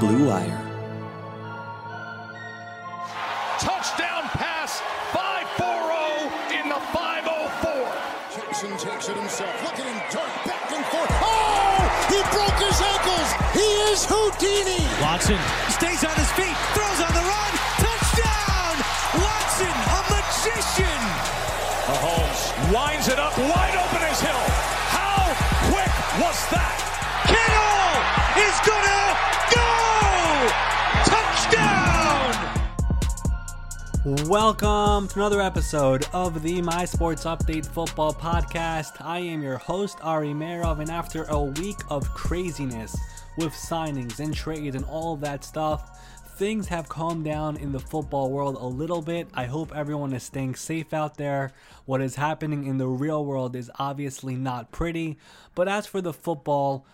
Blue Wire. Touchdown pass, 5-4-0 in the 504. Jackson takes it himself. Look at him dart back and forth. Oh! He broke his ankles. He is Houdini. Watson stays on his feet, Welcome to another episode of the My Sports Update Football Podcast. I am your host, Ari Meirov, and after a week of craziness with signings and trades and all that stuff, things have calmed down in the football world a little bit. I hope everyone is staying safe out there. What is happening in the real world is obviously not pretty, but as for the football,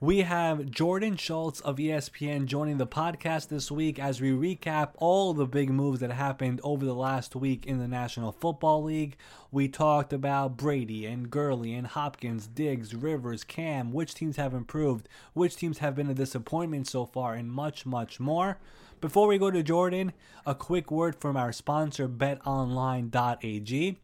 we have Jordan Schultz of ESPN joining the podcast this week as we recap all the big moves that happened over the last week in the National Football League. We talked about Brady and Gurley and Hopkins, Diggs, Rivers, Cam, which teams have improved, which teams have been a disappointment so far, and much, much more. Before we go to Jordan, a quick word from our sponsor, betonline.ag.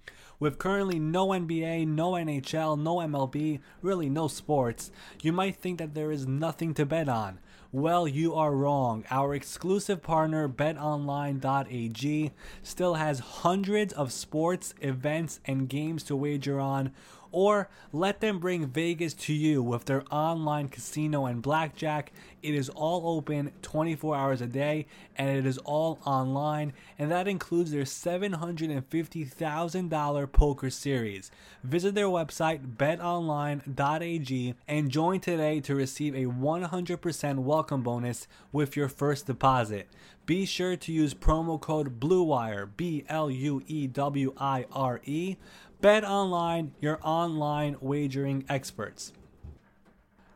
With currently no NBA, no NHL, no MLB, really no sports, you might think that there is nothing to bet on. Well, you are wrong. Our exclusive partner, betonline.ag, still has hundreds of sports, events, and games to wager on. Or let them bring Vegas to you with their online casino and blackjack. It is all open 24 hours a day and it is all online, and that includes their $750,000 poker series. Visit their website betonline.ag and join today to receive a 100% welcome bonus with your first deposit. Be sure to use promo code BLUEWIRE, B L U E W I R E. Bet Online, your online wagering experts.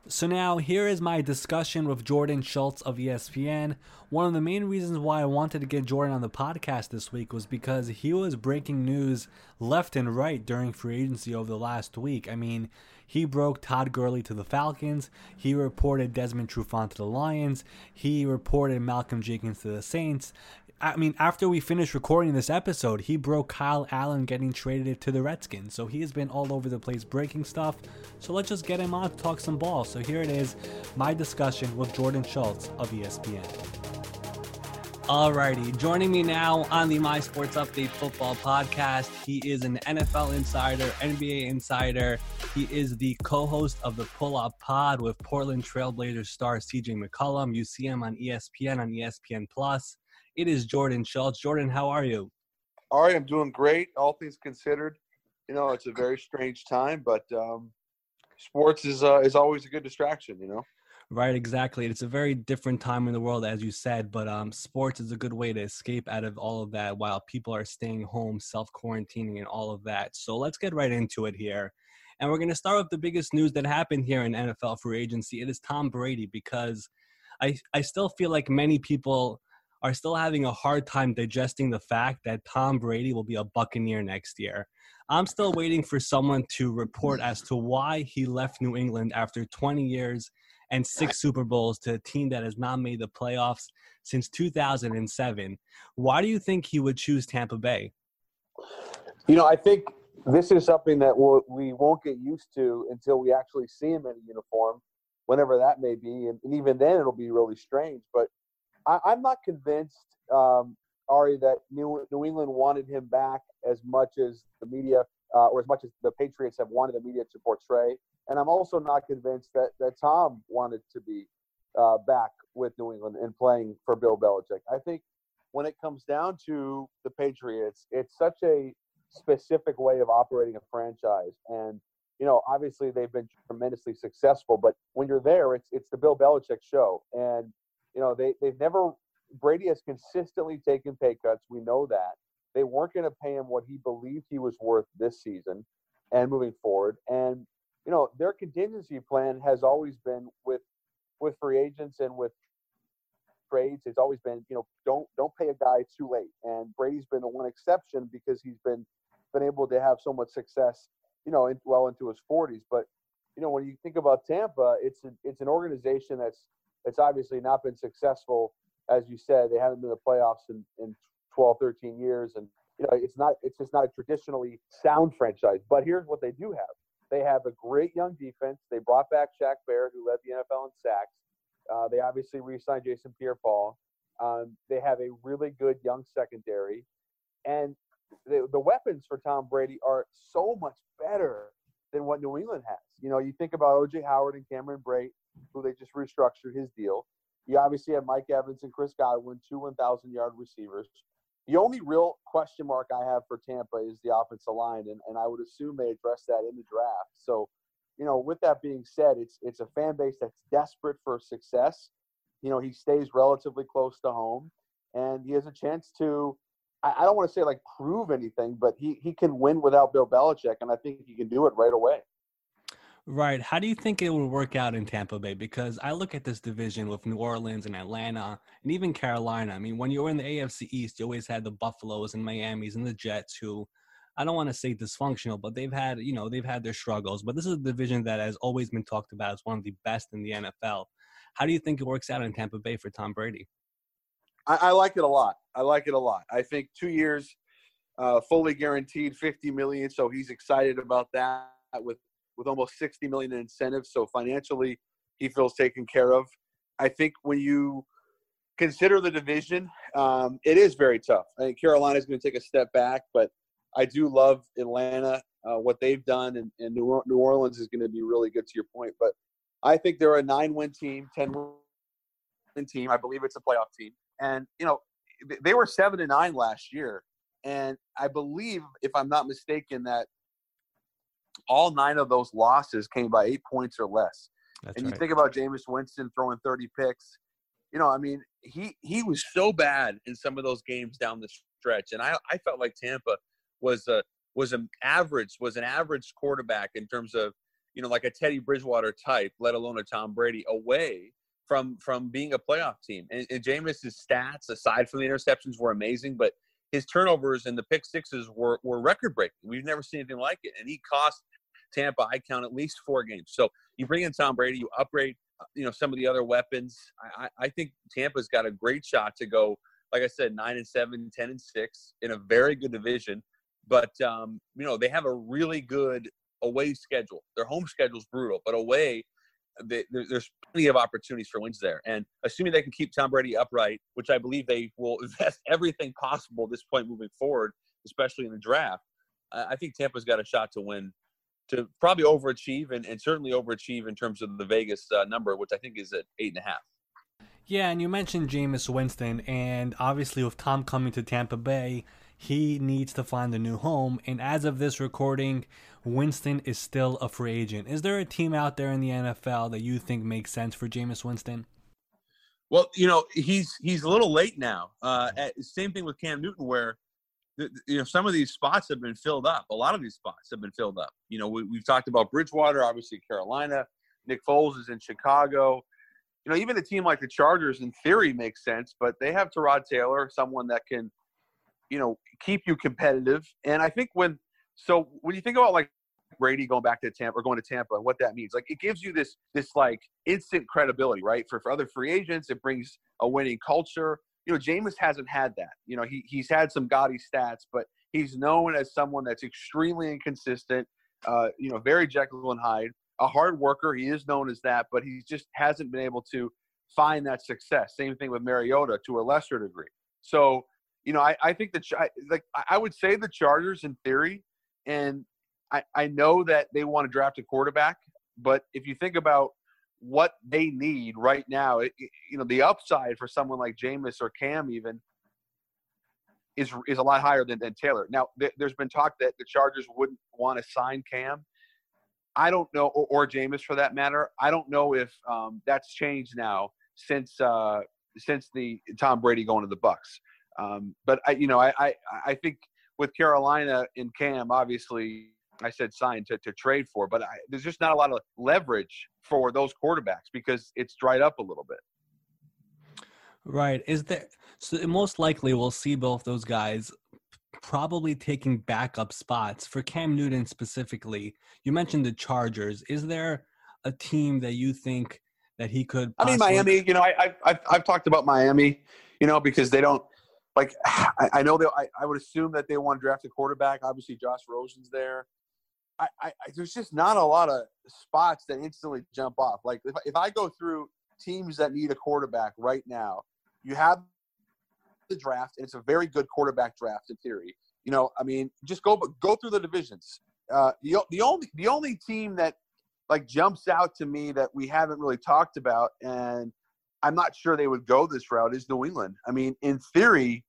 So now here is my discussion with Jordan Schultz of ESPN. One of the main reasons why I wanted to get Jordan on the podcast this week was because he was breaking news left and right during free agency over the last week. I mean, he broke Todd Gurley to the Falcons. He reported Desmond Trufant to the Lions. He reported Malcolm Jenkins to the Saints. I mean, after we finished recording this episode, he broke Kyle Allen getting traded to the Redskins. So he has been all over the place breaking stuff. So let's just get him on to talk some ball. So here it is my discussion with Jordan Schultz of ESPN. Alrighty, joining me now on the My Sports Update Football Podcast. He is an NFL insider, NBA insider. He is the co-host of the Pull Up Pod with Portland Trailblazers star CJ McCollum. You see him on ESPN on ESPN Plus. It is Jordan Schultz. Jordan, how are you? Ari, I'm doing great. All things considered, you know, it's a very strange time, but um, sports is uh, is always a good distraction. You know. Right, exactly. It's a very different time in the world, as you said, but um, sports is a good way to escape out of all of that while people are staying home, self quarantining, and all of that. So let's get right into it here. And we're going to start with the biggest news that happened here in NFL free agency. It is Tom Brady because I, I still feel like many people are still having a hard time digesting the fact that Tom Brady will be a Buccaneer next year. I'm still waiting for someone to report as to why he left New England after 20 years and six Super Bowls to a team that has not made the playoffs since 2007. Why do you think he would choose Tampa Bay? You know, I think this is something that we'll, we won't get used to until we actually see him in a uniform, whenever that may be, and, and even then it'll be really strange. But I, I'm not convinced, um, Ari, that New, New England wanted him back as much as the media, uh, or as much as the Patriots have wanted the media to portray. And I'm also not convinced that that Tom wanted to be uh, back with New England and playing for Bill Belichick. I think when it comes down to the Patriots, it's such a specific way of operating a franchise, and you know, obviously they've been tremendously successful. But when you're there, it's it's the Bill Belichick show, and you know they they've never Brady has consistently taken pay cuts. We know that. They weren't going to pay him what he believed he was worth this season and moving forward, and you know their contingency plan has always been with with free agents and with trades it's always been you know don't don't pay a guy too late. And brady's been the one exception because he's been been able to have so much success you know in, well into his 40s but you know when you think about tampa it's a, it's an organization that's it's obviously not been successful. As you said, they haven't been in the playoffs in, in 12, 13 years, and you know it's not it's just not a traditionally sound franchise. But here's what they do have: they have a great young defense. They brought back Shaq Barrett, who led the NFL in sacks. Uh, they obviously re-signed Jason Pierre-Paul. Um, they have a really good young secondary, and the, the weapons for Tom Brady are so much better than what New England has. You know, you think about O.J. Howard and Cameron Brate, who they just restructured his deal. You obviously have Mike Evans and Chris Godwin, two 1,000 yard receivers. The only real question mark I have for Tampa is the offensive line, and, and I would assume they address that in the draft. So, you know, with that being said, it's it's a fan base that's desperate for success. You know, he stays relatively close to home, and he has a chance to. I, I don't want to say like prove anything, but he he can win without Bill Belichick, and I think he can do it right away. Right. How do you think it will work out in Tampa Bay? Because I look at this division with New Orleans and Atlanta and even Carolina. I mean, when you were in the AFC East, you always had the Buffaloes and Miamis and the Jets who I don't want to say dysfunctional, but they've had, you know, they've had their struggles. But this is a division that has always been talked about as one of the best in the NFL. How do you think it works out in Tampa Bay for Tom Brady? I, I like it a lot. I like it a lot. I think two years, uh, fully guaranteed, fifty million. So he's excited about that with with almost 60 million in incentives. So financially, he feels taken care of. I think when you consider the division, um, it is very tough. I think Carolina is going to take a step back, but I do love Atlanta, uh, what they've done, and, and New Orleans is going to be really good to your point. But I think they're a nine-win team, ten-win team. I believe it's a playoff team, and you know they were seven and nine last year, and I believe, if I'm not mistaken, that all nine of those losses came by eight points or less. That's and you think about Jameis Winston throwing 30 picks. You know, I mean, he he was so bad in some of those games down the stretch, and I I felt like Tampa was a was an average was an average quarterback in terms of you know like a Teddy Bridgewater type, let alone a Tom Brady away from from being a playoff team. And, and Jameis's stats, aside from the interceptions, were amazing, but his turnovers and the pick sixes were, were record breaking. We've never seen anything like it. And he cost Tampa, I count at least four games. So you bring in Tom Brady, you upgrade, uh, you know, some of the other weapons. I, I think Tampa's got a great shot to go, like I said, nine and seven, 10 and six in a very good division. But um, you know, they have a really good away schedule. Their home schedule's brutal, but away, they, there's plenty of opportunities for wins there. And assuming they can keep Tom Brady upright, which I believe they will invest everything possible at this point moving forward, especially in the draft, I think Tampa's got a shot to win to probably overachieve and, and certainly overachieve in terms of the Vegas uh, number, which I think is at eight and a half. Yeah, and you mentioned Jameis Winston, and obviously with Tom coming to Tampa Bay, he needs to find a new home. And as of this recording, Winston is still a free agent. Is there a team out there in the NFL that you think makes sense for Jameis Winston? Well, you know he's he's a little late now. Uh, at, same thing with Cam Newton, where you know some of these spots have been filled up. A lot of these spots have been filled up. You know, we, have talked about Bridgewater, obviously Carolina. Nick Foles is in Chicago. You know, even a team like the Chargers, in theory, makes sense, but they have Tyrod Taylor, someone that can, you know, keep you competitive. And I think when so when you think about like Brady going back to Tampa or going to Tampa and what that means, like it gives you this this like instant credibility, right? For for other free agents, it brings a winning culture you know, Jameis hasn't had that. You know, he, he's had some gaudy stats, but he's known as someone that's extremely inconsistent, uh, you know, very Jekyll and Hyde, a hard worker. He is known as that, but he just hasn't been able to find that success. Same thing with Mariota to a lesser degree. So, you know, I, I think that, like, I would say the Chargers in theory, and I, I know that they want to draft a quarterback, but if you think about what they need right now. It, you know, the upside for someone like Jameis or Cam even is is a lot higher than, than Taylor. Now, th- there's been talk that the Chargers wouldn't want to sign Cam. I don't know, or, or Jameis for that matter. I don't know if um, that's changed now since uh, since the Tom Brady going to the Bucs. Um, but I, you know, I, I I think with Carolina and Cam, obviously I said sign to, to trade for, but I, there's just not a lot of leverage for those quarterbacks because it's dried up a little bit. Right. Is there so most likely we'll see both those guys probably taking backup spots for Cam Newton specifically. You mentioned the Chargers. Is there a team that you think that he could. I mean, Miami. You know, I, I, I've talked about Miami. You know, because they don't like. I, I know they. I, I would assume that they want to draft a quarterback. Obviously, Josh Rosen's there. I, I, there's just not a lot of spots that instantly jump off. Like if, if I go through teams that need a quarterback right now, you have the draft, and it's a very good quarterback draft in theory. You know, I mean, just go go through the divisions. Uh, the, the only the only team that like jumps out to me that we haven't really talked about, and I'm not sure they would go this route is New England. I mean, in theory,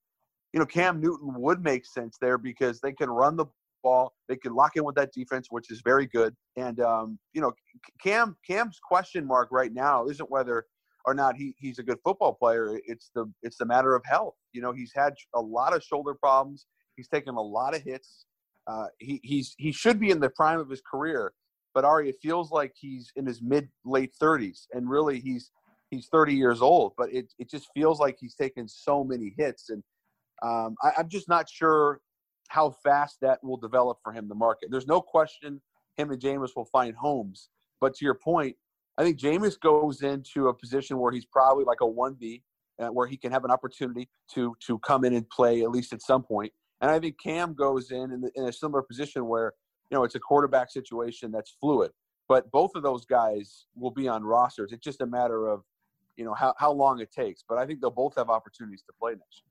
you know, Cam Newton would make sense there because they can run the ball, they can lock in with that defense, which is very good. And um, you know, Cam Cam's question mark right now isn't whether or not he, he's a good football player. It's the it's the matter of health. You know, he's had a lot of shoulder problems. He's taken a lot of hits. Uh, he he's he should be in the prime of his career, but Ari, it feels like he's in his mid late thirties, and really he's he's 30 years old. But it it just feels like he's taken so many hits, and um, I, I'm just not sure how fast that will develop for him. The market. There's no question him and Jameis will find homes. But to your point, I think Jameis goes into a position where he's probably like a one B, uh, where he can have an opportunity to to come in and play at least at some point. And I think Cam goes in in, the, in a similar position where you know it's a quarterback situation that's fluid. But both of those guys will be on rosters. It's just a matter of you know how, how long it takes. But I think they'll both have opportunities to play next year.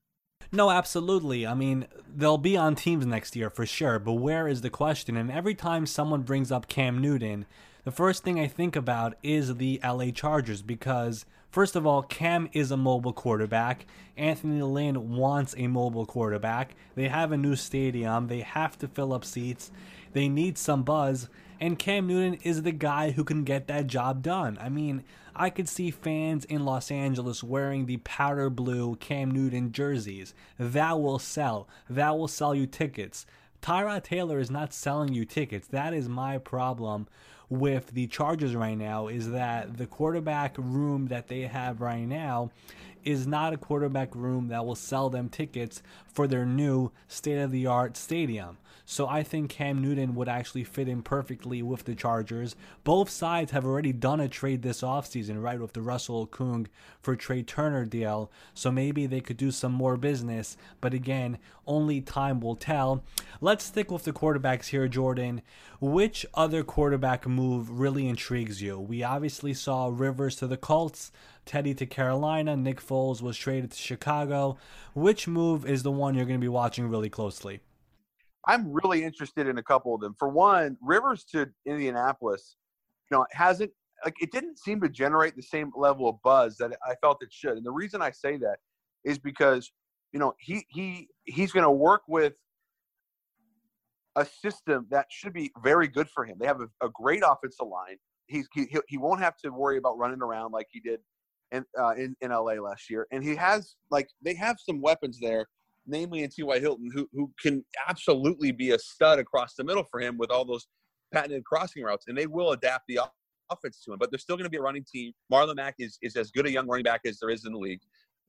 No, absolutely. I mean, they'll be on teams next year for sure, but where is the question? And every time someone brings up Cam Newton, the first thing I think about is the LA Chargers because, first of all, Cam is a mobile quarterback. Anthony Lynn wants a mobile quarterback. They have a new stadium. They have to fill up seats. They need some buzz. And Cam Newton is the guy who can get that job done. I mean, I could see fans in Los Angeles wearing the powder blue Cam Newton jerseys. That will sell. That will sell you tickets. Tyrod Taylor is not selling you tickets. That is my problem with the Chargers right now is that the quarterback room that they have right now is not a quarterback room that will sell them tickets for their new state of the art stadium. So I think Cam Newton would actually fit in perfectly with the Chargers. Both sides have already done a trade this offseason, right, with the Russell Okung for Trai Turner deal. So maybe they could do some more business. But again, only time will tell. Let's stick with the quarterbacks here, Jordan. Which other quarterback move really intrigues you? We obviously saw Rivers to the Colts. Teddy to Carolina, Nick Foles was traded to Chicago. Which move is the one you're going to be watching really closely? I'm really interested in a couple of them. For one, Rivers to Indianapolis, you know, hasn't like it didn't seem to generate the same level of buzz that I felt it should. And the reason I say that is because you know he he he's going to work with a system that should be very good for him. They have a, a great offensive line. He's he, he won't have to worry about running around like he did in, uh, in in LA last year. And he has like they have some weapons there namely in T.Y. Hilton, who, who can absolutely be a stud across the middle for him with all those patented crossing routes, and they will adapt the offense to him. But they're still going to be a running team. Marlon Mack is, is as good a young running back as there is in the league.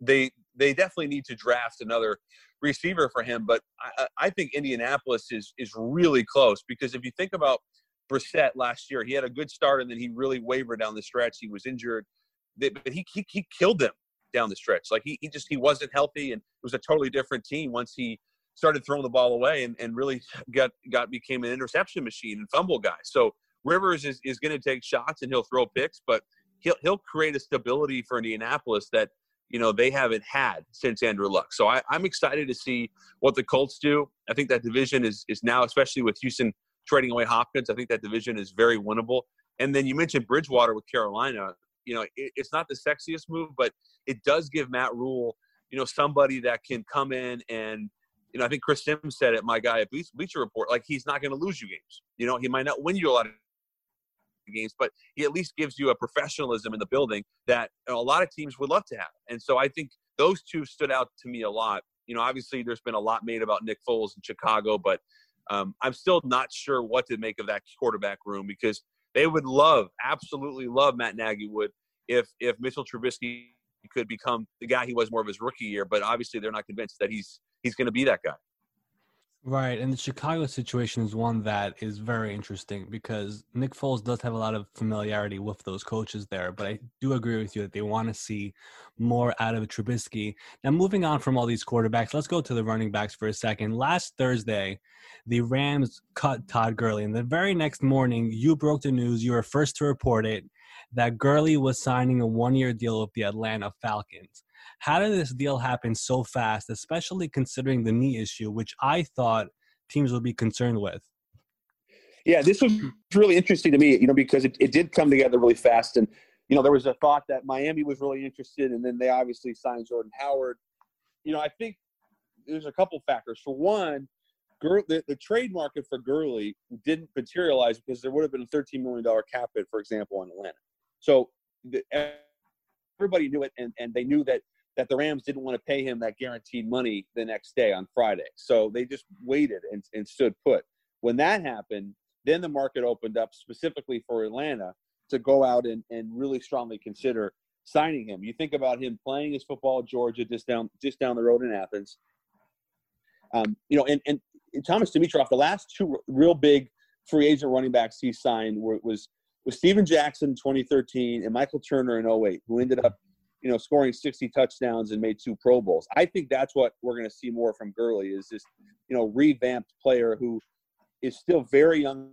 They they definitely need to draft another receiver for him. But I, I think Indianapolis is is really close because if you think about Brissett last year, he had a good start and then he really wavered down the stretch. He was injured, but he he, he killed them down the stretch. Like he, he just he wasn't healthy, and it was a totally different team once he started throwing the ball away and, and really got got became an interception machine and fumble guy. So Rivers is, is going to take shots and he'll throw picks, but he'll he'll create a stability for Indianapolis that you know they haven't had since Andrew Luck. So I, I'm excited to see what the Colts do. I think that division is is now, especially with Houston trading away Hopkins, I think that division is very winnable. And then you mentioned Bridgewater with Carolina you know, it, it's not the sexiest move, but it does give Matt Rhule, you know, somebody that can come in and, you know, I think Chris Sims said it, my guy at Bleacher Report, like he's not going to lose you games. You know, he might not win you a lot of games, but he at least gives you a professionalism in the building that a lot of teams would love to have. And so I think those two stood out to me a lot. You know, obviously there's been a lot made about Nick Foles in Chicago, but um, I'm still not sure what to make of that quarterback room because they would love, absolutely love Matt Nagy would if if Mitchell Trubisky could become the guy he was more of his rookie year, but obviously they're not convinced that he's he's going to be that guy. Right, and the Chicago situation is one that is very interesting because Nick Foles does have a lot of familiarity with those coaches there, but I do agree with you that they want to see more out of Trubisky. Now, moving on from all these quarterbacks, let's go to the running backs for a second. Last Thursday, the Rams cut Todd Gurley, and the very next morning, you broke the news. You were first to report it that Gurley was signing a one-year deal with the Atlanta Falcons. How did this deal happen so fast, especially considering the knee issue, which I thought teams would be concerned with? Yeah, this was really interesting to me, you know, because it, it did come together really fast. And, you know, there was a thought that Miami was really interested, and then they obviously signed Jordan Howard. You know, I think there's a couple factors. For one, the, the trade market for Gurley didn't materialize because there would have been a $13 million cap hit, for example, in Atlanta. So the, everybody knew it, and, and they knew that that the Rams didn't want to pay him that guaranteed money the next day on Friday. So they just waited and, and stood put. When that happened, then the market opened up specifically for Atlanta to go out and, and really strongly consider signing him. You think about him playing his football at Georgia just down just down the road in Athens. Um, you know, and, and, Thomas Dimitroff, the last two real big free agent running backs he signed were, was was Steven Jackson in 2013 and Michael Turner in 08, who ended up you know, scoring 60 touchdowns and made two Pro Bowls. I think that's what we're going to see more from Gurley is this, you know, revamped player who is still very young,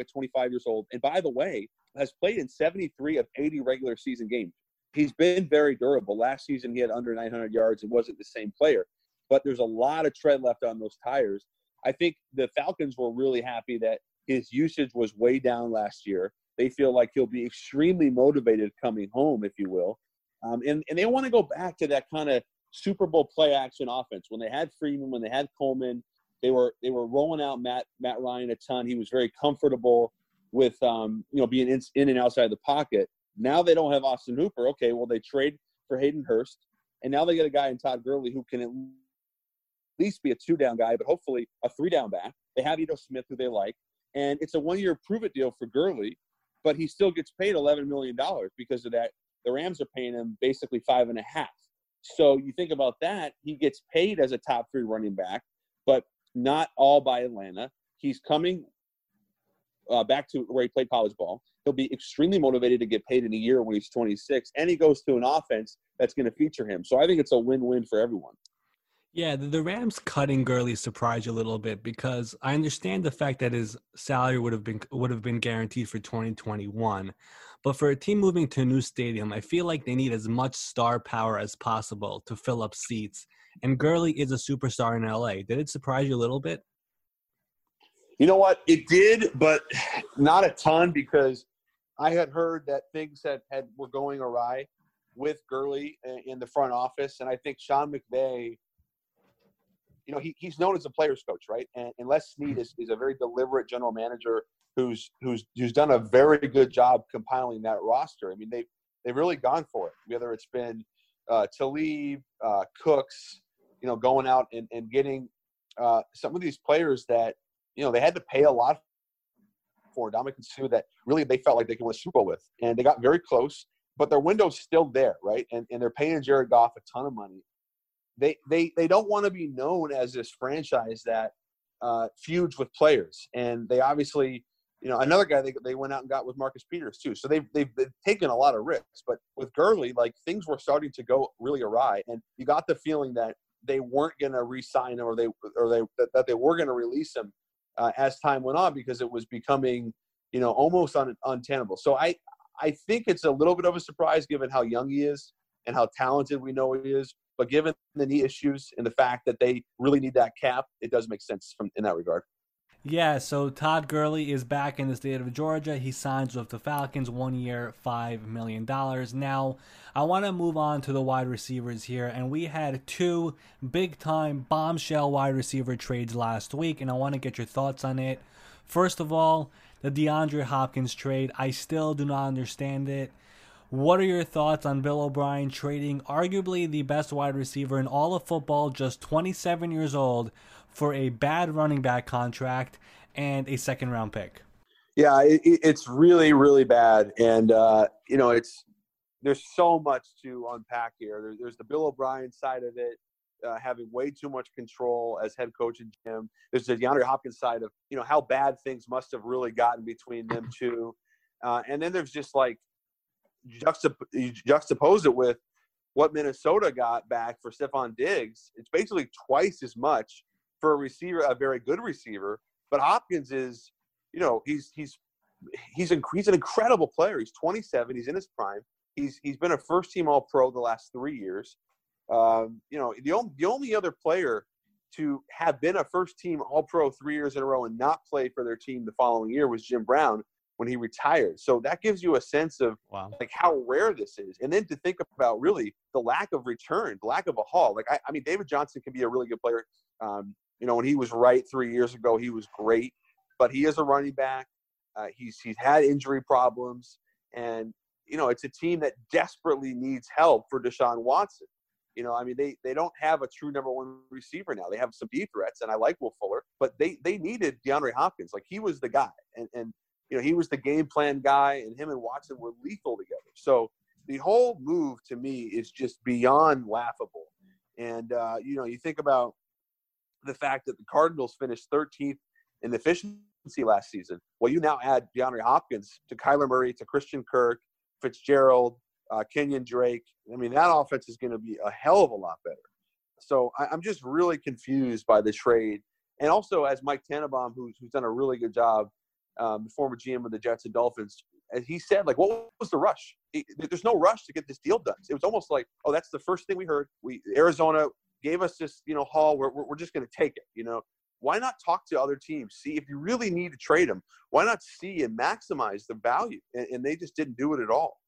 at 25 years old. And by the way, has played in 73 of 80 regular season games. He's been very durable. Last season, he had under 900 yards and wasn't the same player. But there's a lot of tread left on those tires. I think the Falcons were really happy that his usage was way down last year. They feel like he'll be extremely motivated coming home, if you will. Um, and, and they want to go back to that kind of Super Bowl play action offense when they had Freeman, when they had Coleman. They were they were rolling out Matt Matt Ryan a ton. He was very comfortable with um, you know being in, in and outside the pocket. Now they don't have Austin Hooper. Okay, well they trade for Hayden Hurst, and now they get a guy in Todd Gurley who can at least be a two down guy, but hopefully a three down back. They have Ito Smith who they like, and it's a one year prove it deal for Gurley, but he still gets paid eleven million dollars because of that the Rams are paying him basically five and a half. So you think about that, he gets paid as a top three running back, but not all by Atlanta. He's coming uh, back to where he played college ball. He'll be extremely motivated to get paid in a year when he's 26, and he goes to an offense that's going to feature him. So I think it's a win-win for everyone. Yeah, the Rams cutting Gurley surprised you a little bit because I understand the fact that his salary would have been would have been guaranteed for 2021. But for a team moving to a new stadium, I feel like they need as much star power as possible to fill up seats. And Gurley is a superstar in LA. Did it surprise you a little bit? You know what? It did, but not a ton because I had heard that things had, had were going awry with Gurley in the front office, and I think Sean McVay, you know, he, he's known as a players coach, right? And, and Les Snead is, is a very deliberate general manager who's who's who's done a very good job compiling that roster. I mean, they they've really gone for it. Whether it's been uh, Talib, uh, Cooks, you know, going out and, and getting uh, some of these players that you know they had to pay a lot for Ndamukong Suh that really they felt like they could win Super Bowl with, and they got very close. But their window's still there, right? And and they're paying Jared Goff a ton of money. They they they don't want to be known as this franchise that uh, feuds with players, and they obviously you know, another guy they, they went out and got with Marcus Peters too. So they've, they've, they've taken a lot of risks. But with Gurley, like things were starting to go really awry, and you got the feeling that they weren't going to re-sign him, or they or they that, that they were going to release him uh, as time went on because it was becoming, you know, almost un, untenable. So I I think it's a little bit of a surprise given how young he is and how talented we know he is. But given the knee issues and the fact that they really need that cap, it does make sense from in that regard. Yeah, so Todd Gurley is back in the state of Georgia. He signs with the Falcons one year, $5 million. Now, I want to move on to the wide receivers here, and we had two big time bombshell wide receiver trades last week, and I want to get your thoughts on it. First of all, the DeAndre Hopkins trade. I still do not understand it. What are your thoughts on Bill O'Brien trading arguably the best wide receiver in all of football, just 27 years old, for a bad running back contract and a second round pick. Yeah, it, it's really, really bad. And, uh, you know, it's, there's so much to unpack here. There, there's the Bill O'Brien side of it. uh, having way too much control as head coach and GM. There's the DeAndre Hopkins side of you know how bad things must have really gotten between them two, uh, and then there's just like juxtap- juxtapose it with what Minnesota got back for Stefon Diggs. It's basically twice as much for a receiver, a very good receiver. But Hopkins is, you know, he's he's he's he's an incredible player. He's 27. He's in his prime. He's he's been a first team All Pro the last three years. Um, you know, the only the only other player to have been a first team All Pro three years in a row and not play for their team the following year was Jim Brown when he retired. So that gives you a sense of wow. like how rare this is. And then to think about really the lack of return, the lack of a haul. Like I, I mean, David Johnson can be a really good player. Um, you know, when he was right three years ago, he was great. But he is a running back. Uh, he's he's had injury problems, and you know, it's a team that desperately needs help for Deshaun Watson. You know, I mean, they, they don't have a true number one receiver now. They have some deep threats, and I like Will Fuller, but they, they needed DeAndre Hopkins. Like, he was the guy. And, and, you know, he was the game plan guy, and him and Watson were lethal together. So the whole move to me is just beyond laughable. And, uh, you know, you think about the fact that the Cardinals finished 13th in efficiency last season. Well, you now add DeAndre Hopkins to Kyler Murray, to Christian Kirk, Fitzgerald, uh, Kenyan Drake. I mean, that offense is going to be a hell of a lot better. So I, am just really confused by the trade. And also, as Mike Tannenbaum, who's, who's done a really good job, um, former GM of the Jets and Dolphins, as he said, like, what was the rush? there's no rush to get this deal done. It was almost like, oh, that's the first thing we heard. We Arizona gave us this, you know, haul. We're, we're just going to take it. You know, why not talk to other teams? See if you really need to trade them. Why not see and maximize the value? And, and they just didn't do it at all.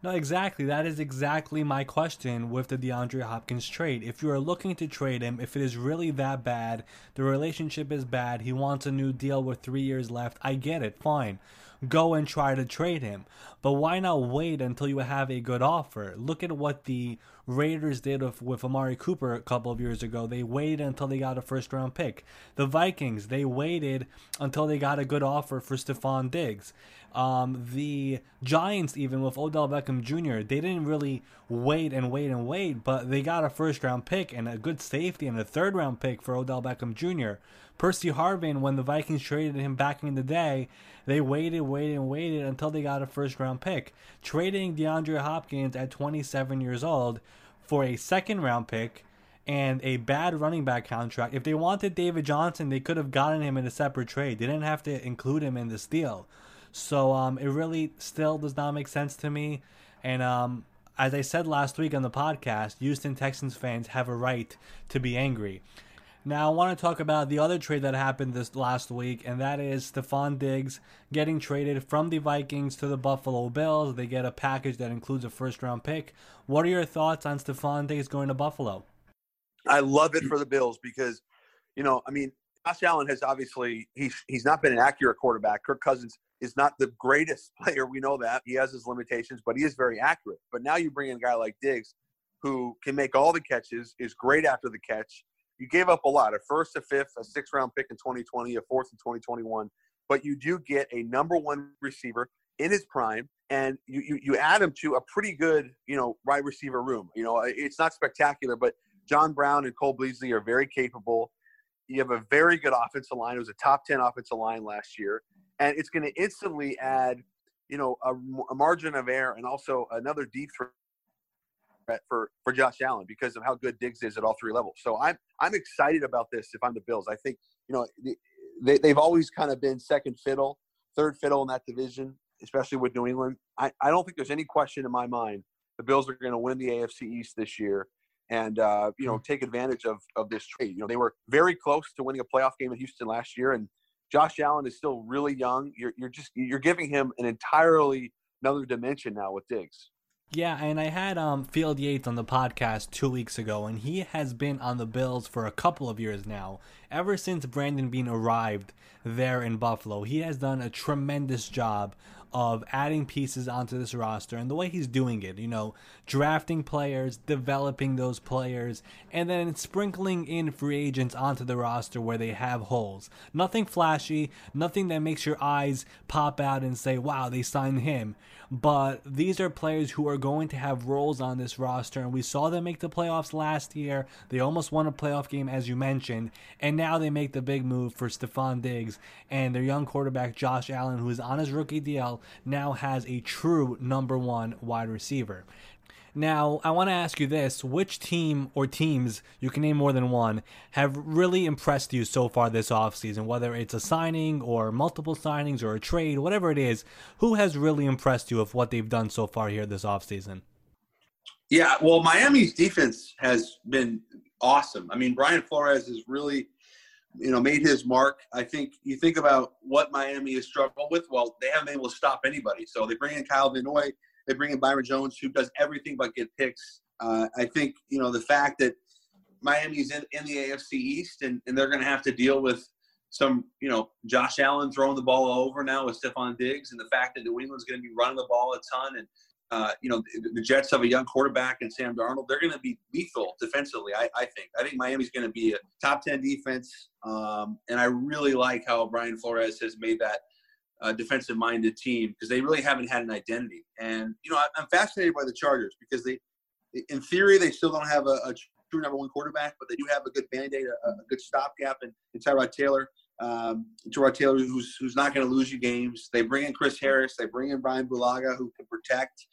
No, exactly. That is exactly my question with the DeAndre Hopkins trade. If you are looking to trade him, if it is really that bad, the relationship is bad, he wants a new deal with three years left, I get it, fine. Go and try to trade him. But why not wait until you have a good offer? Look at what the Raiders did with, with Amari Cooper a couple of years ago. They waited until they got a first round pick. The Vikings, they waited until they got a good offer for Stefon Diggs. Um, the Giants, even with Odell Beckham Jr., they didn't really wait and wait and wait, but they got a first round pick and a good safety and a third round pick for Odell Beckham Jr. Percy Harvin, when the Vikings traded him back in the day, they waited, waited, and waited until they got a first round pick. Trading DeAndre Hopkins at 27 years old for a second round pick and a bad running back contract. If they wanted David Johnson, they could have gotten him in a separate trade. They didn't have to include him in this deal. So um, it really still does not make sense to me. And um, as I said last week on the podcast, Houston Texans fans have a right to be angry. Now, I want to talk about the other trade that happened this last week, and that is Stefon Diggs getting traded from the Vikings to the Buffalo Bills. They get a package that includes a first round pick. What are your thoughts on Stefon Diggs going to Buffalo? I love it for the Bills because, you know, I mean, Josh Allen has obviously he's he's not been an accurate quarterback. Kirk Cousins is not the greatest player. We know that he has his limitations, but he is very accurate. But now you bring in a guy like Diggs, who can make all the catches, is great after the catch. You gave up a lot: a first, a fifth, a sixth round pick in 2020, a fourth in 2021. But you do get a number one receiver in his prime, and you, you, you add him to a pretty good, you know, wide receiver room. You know, it's not spectacular, but John Brown and Cole Beasley are very capable. You have a very good offensive line. It was a top 10 offensive line last year and it's going to instantly add, you know, a, a, margin of error and also another deep threat for for Josh Allen because of how good Diggs is at all three levels. So I'm I'm excited about this. If I'm the Bills, I think you know they they've always kind of been second fiddle, third fiddle in that division, especially with New England. I I don't think there's any question in my mind the Bills are going to win the AFC East this year and uh, you know hmm. take advantage of of this trade. You know they were very close to winning a playoff game in Houston last year, and Josh Allen is still really young. You're you're just you're giving him an entirely another dimension now with Diggs. Yeah, and I had um, Field Yates on the podcast two weeks ago, and he has been on the Bills for a couple of years now. Ever since Brandon Beane arrived there in Buffalo, he has done a tremendous job of adding pieces onto this roster and the way he's doing it, you know, drafting players, developing those players, and then sprinkling in free agents onto the roster where they have holes. Nothing flashy, nothing that makes your eyes pop out and say, wow, they signed him. But these are players who are going to have roles on this roster, and we saw them make the playoffs last year. They almost won a playoff game, as you mentioned, and now they make the big move for Stefon Diggs and their young quarterback Josh Allen, who is on his rookie deal, now has a true number one wide receiver. Now, I want to ask you this which team or teams, you can name more than one, have really impressed you so far this offseason? Whether it's a signing or multiple signings or a trade, whatever it is, who has really impressed you of what they've done so far here this offseason? Yeah, well, Miami's defense has been awesome. I mean, Brian Flores has really, you know, made his mark. I think you think about what Miami has struggled with. Well, they haven't been able to stop anybody. So they bring in Kyle Van Noy they bring in Byron Jones, who does everything but get picks. Uh, I think you know the fact that Miami's in, in the AFC East, and, and they're going to have to deal with some, you know, Josh Allen throwing the ball over now with Stefon Diggs, and the fact that New England's going to be running the ball a ton, and uh, you know, the, the, Jets have a young quarterback and Sam Darnold. They're going to be lethal defensively. I, I, think. I think Miami's going to be a top ten defense, um, and I really like how Brian Flores has made that uh, defensive minded team because they really haven't had an identity. And, you know, I, am fascinated by the Chargers because they, in theory, they still don't have a, a true number one quarterback, but they do have a good band aid, a, a, good stopgap in Tyrod Taylor. Um, Tyrod Taylor, who's, who's not going to lose you games. They bring in Chris Harris. They bring in Brian Bulaga, who can protect.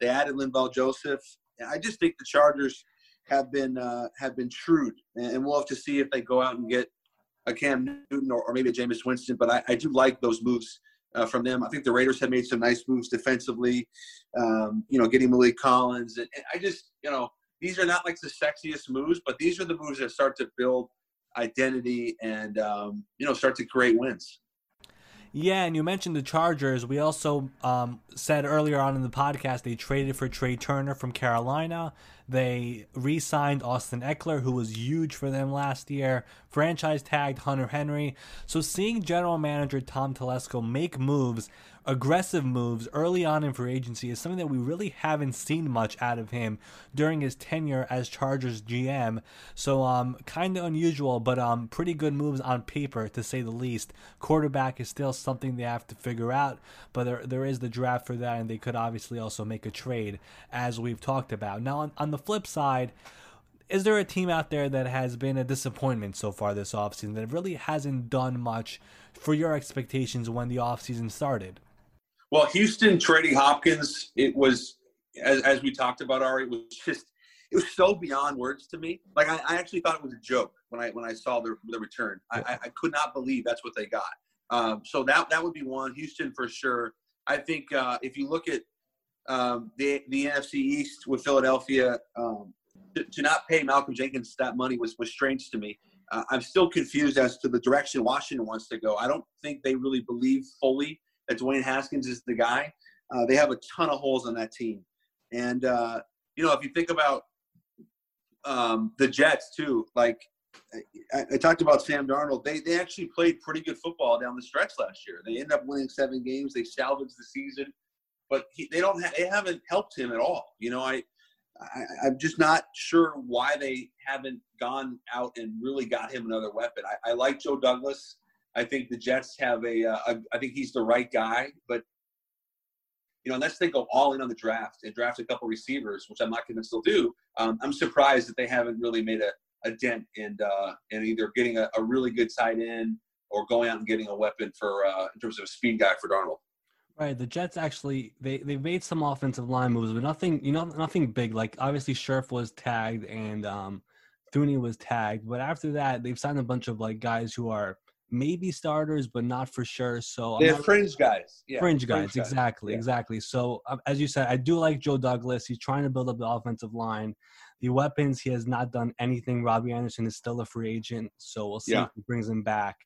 They added Linval Joseph. I just think the Chargers have been uh, have been shrewd, and we'll have to see if they go out and get a Cam Newton or, or maybe a Jameis Winston. But I, I do like those moves uh, from them. I think the Raiders have made some nice moves defensively. Um, you know, getting Maliek Collins, and, and, I just, you know, these are not like the sexiest moves, but these are the moves that start to build identity and um, you know start to create wins. Yeah, and you mentioned the Chargers. We also um, said earlier on in the podcast they traded for Trai Turner from Carolina. They re signed Austin Ekeler, who was huge for them last year, franchise tagged Hunter Henry. So seeing general manager Tom Telesco make moves aggressive moves early on in free agency is something that we really haven't seen much out of him during his tenure as Chargers GM. So um kind of unusual, but um pretty good moves on paper to say the least. Quarterback is still something they have to figure out, but there there is the draft for that, and they could obviously also make a trade as we've talked about. Now on, on the flip side is there a team out there that has been a disappointment so far this offseason that really hasn't done much for your expectations when the offseason started? Well, Houston trading Hopkins, it was as, as we talked about, Ari, it was just it was so beyond words to me. Like I, I actually thought it was a joke when I when I saw the the return. I, I could not believe that's what they got. Um, so that that would be one. Houston for sure. I think uh, if you look at um, the the NFC East with Philadelphia, um, to, to, not pay Malcolm Jenkins that money was was strange to me. Uh, I'm still confused as to the direction Washington wants to go. I don't think they really believe fully that Dwayne Haskins is the guy. Uh, they have a ton of holes on that team, and uh, you know if you think about um, the Jets too, like I, I, talked about Sam Darnold. They they actually played pretty good football down the stretch last year. They ended up winning seven games. They salvaged the season, but he, they don't ha- they haven't helped him at all. You know, I, I am just not sure why they haven't gone out and really got him another weapon. I, I like Joe Douglas. I think the Jets have a, uh, a I think he's the right guy, but you know, unless they go all in on the draft and draft a couple receivers, which I'm not convinced they'll do, um, I'm surprised that they haven't really made a, a dent in uh, in either getting a, a really good side in or going out and getting a weapon for uh, in terms of a speed guy for Darnold. Right, the Jets actually they they made some offensive line moves, but nothing you know nothing big. Like obviously Scherff was tagged and um, Thuney was tagged, but after that they've signed a bunch of like guys who are maybe starters, but not for sure. So they're not, fringe guys. Yeah, fringe, guys, fringe exactly, yeah. exactly. So um, as you said, I do like Joe Douglas. He's trying to build up the offensive line. The weapons, he has not done anything. Robbie Anderson is still a free agent, so we'll see yeah. if he brings him back.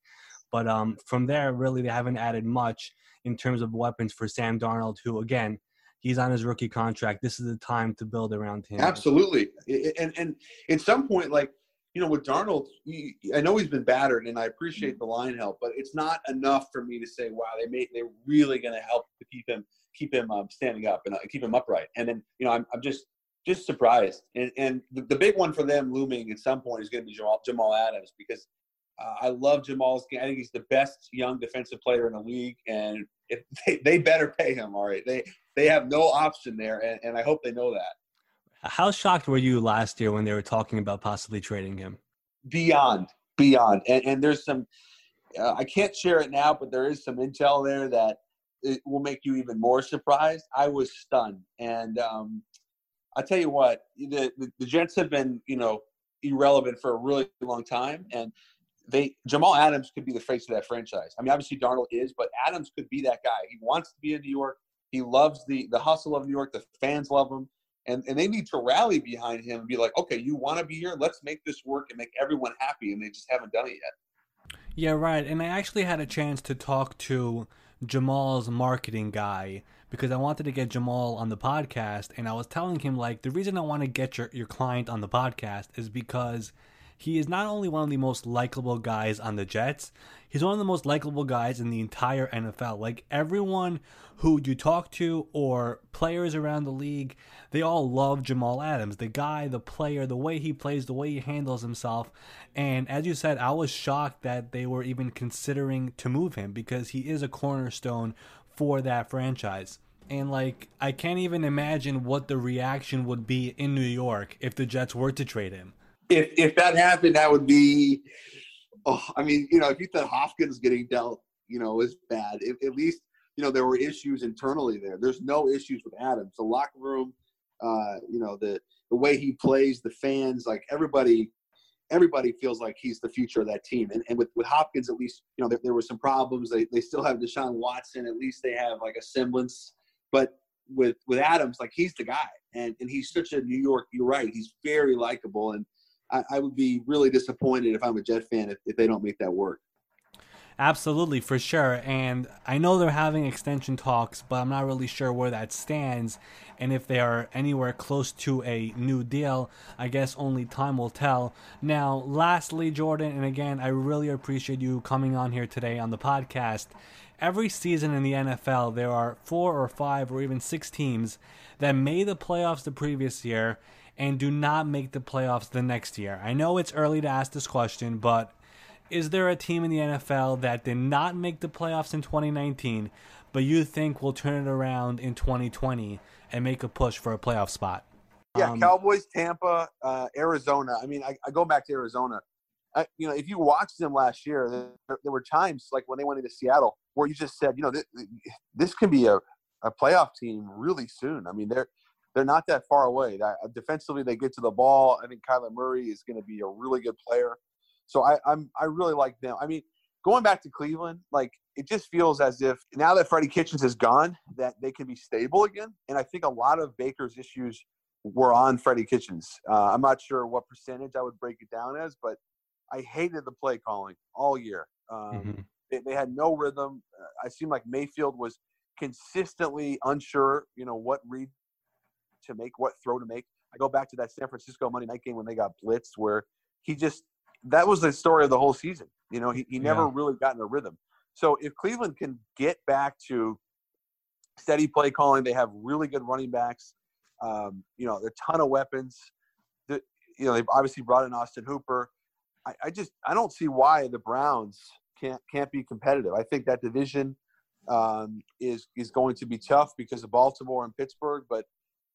But um, from there, really, they haven't added much in terms of weapons for Sam Darnold, who again, he's on his rookie contract. This is the time to build around him. Absolutely, and and at some point, like you know, with Darnold, I know he's been battered, and I appreciate the line help, but it's not enough for me to say, "Wow, they made they're really going to help to keep him keep him um, standing up and uh, keep him upright." And then, you know, I'm, I'm just just surprised. And and the, the, big one for them looming at some point is going to be Jamal, Jamal Adams because Uh, I love Jamal's game. I think he's the best young defensive player in the league, and if they, they better pay him. All right, they they have no option there, and, and I hope they know that. How shocked were you last year when they were talking about possibly trading him? Beyond, beyond, and, and there's some. Uh, I can't share it now, but there is some intel there that it will make you even more surprised. I was stunned, and um, I tell you what, the, the the Jets have been you know irrelevant for a really long time, and they Jamal Adams could be the face of that franchise. I mean, obviously Darnold is, but Adams could be that guy. He wants to be in New York. He loves the the hustle of New York. The fans love him, and and they need to rally behind him and be like, okay, you want to be here? Let's make this work and make everyone happy. And they just haven't done it yet. Yeah, right. And I actually had a chance to talk to Jamal's marketing guy because I wanted to get Jamal on the podcast, and I was telling him like the reason I want to get your your client on the podcast is because he is not only one of the most likable guys on the Jets, he's one of the most likable guys in the entire NFL. Like everyone who you talk to or players around the league, they all love Jamal Adams. The guy, the player, the way he plays, the way he handles himself. And as you said, I was shocked that they were even considering to move him because he is a cornerstone for that franchise. And like I can't even imagine what the reaction would be in New York if the Jets were to trade him if if that happened, that would be. Oh, I mean, you know, if you thought Hopkins getting dealt, you know, is bad. At least you know there were issues internally there. There's no issues with Adams. The locker room, uh, you know, the the way he plays, the fans, like everybody, everybody feels like he's the future of that team. And and with, with Hopkins, at least, you know, there, there were some problems. They they still have Deshaun Watson. At least they have like a semblance. But with with Adams, like he's the guy, and and he's such a New York. You're right. He's very likable, and I, I, would be really disappointed if I'm a Jet fan if, if they don't make that work. Absolutely, for sure. And I know they're having extension talks, but I'm not really sure where that stands. And if they are anywhere close to a new deal, I guess only time will tell. Now, lastly, Jordan, and again, I really appreciate you coming on here today on the podcast. Every season in the NFL, there are four or five or even six teams that made the playoffs the previous year and do not make the playoffs the next year? I know it's early to ask this question, but is there a team in the NFL that did not make the playoffs in 2019, but you think will turn it around in 2020 and make a push for a playoff spot? Yeah, um, Cowboys, Tampa, uh, Arizona. I mean, I, I, go back to Arizona. I, you know, if you watched them last year, there, there, were times like when they went into Seattle where you just said, you know, this, this can be a, a playoff team really soon. I mean, they're they're not that far away. That, uh, defensively, they get to the ball. I think Kyler Murray is going to be a really good player. So I, I'm I really like them. I mean, going back to Cleveland, like it just feels as if now that Freddie Kitchens is gone, that they can be stable again. And I think a lot of Baker's issues were on Freddie Kitchens. Uh, I'm not sure what percentage I would break it down as, but I hated the play calling all year. Um, mm-hmm. they, they, had no rhythm. Uh, I seemed like Mayfield was consistently unsure, you know, what read to make, what throw to make. I go back to that San Francisco Monday night game when they got blitzed, where he just that was the story of the whole season. You know, he, he never yeah. really got in a rhythm. So if Cleveland can get back to steady play calling, they have really good running backs. Um, you know, a ton of weapons. The, you know, they've obviously brought in Austin Hooper. I, I, just I don't see why the Browns can't can't be competitive. I think that division um, is is going to be tough because of Baltimore and Pittsburgh, but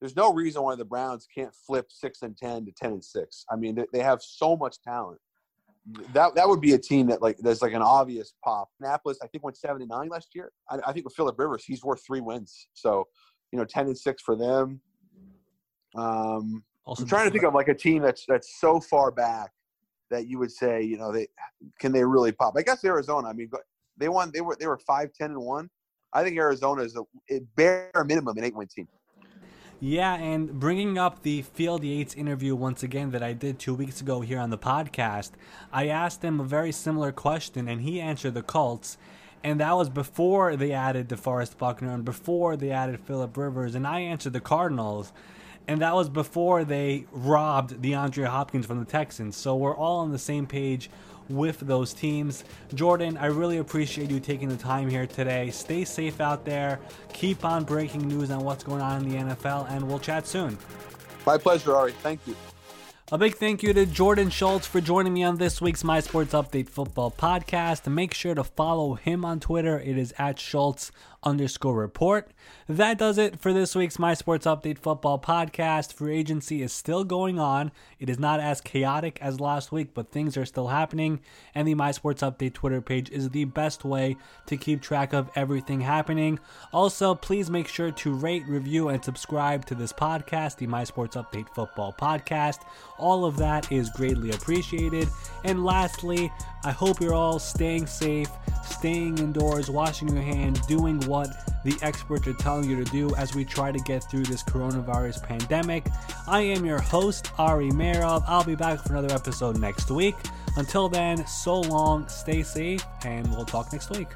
there's no reason why the Browns can't flip six and ten to ten and six. I mean, they, they have so much talent. That that would be a team that like there's like an obvious pop. Indianapolis, I think went seven and nine last year. I, I think with Philip Rivers, he's worth three wins. So, you know, ten and six for them. Um, also, I'm trying to think of like a team that's that's so far back that you would say, you know, they can they really pop? I guess Arizona. I mean, they won. They were they were five ten and one. I think Arizona is a, a bare minimum an eight win team. Yeah, and bringing up the Field Yates interview once again that I did two weeks ago here on the podcast, I asked him a very similar question, and he answered the Colts. And that was before they added DeForest Buckner and before they added Philip Rivers. And I answered the Cardinals. And that was before they robbed DeAndre Hopkins from the Texans. So we're all on the same page with those teams. Jordan, I really appreciate you taking the time here today. Stay safe out there. Keep on breaking news on what's going on in the NFL, and we'll chat soon. My pleasure, Ari. Thank you. A big thank you to Jordan Schultz for joining me on this week's My Sports Update Football podcast. Make sure to follow him on Twitter. It is at Schultz underscore report. That does it for this week's My Sports Update Football podcast. Free agency is still going on. It is not as chaotic as last week, but things are still happening. And the My Sports Update Twitter page is the best way to keep track of everything happening. Also, please make sure to rate, review, and subscribe to this podcast, the My Sports Update Football podcast. All of that is greatly appreciated. And lastly, I hope you're all staying safe, staying indoors, washing your hands, doing what the experts are telling you to do as we try to get through this coronavirus pandemic. I am your host, Ari Meirov. I'll be back for another episode next week. Until then, so long, stay safe, and we'll talk next week.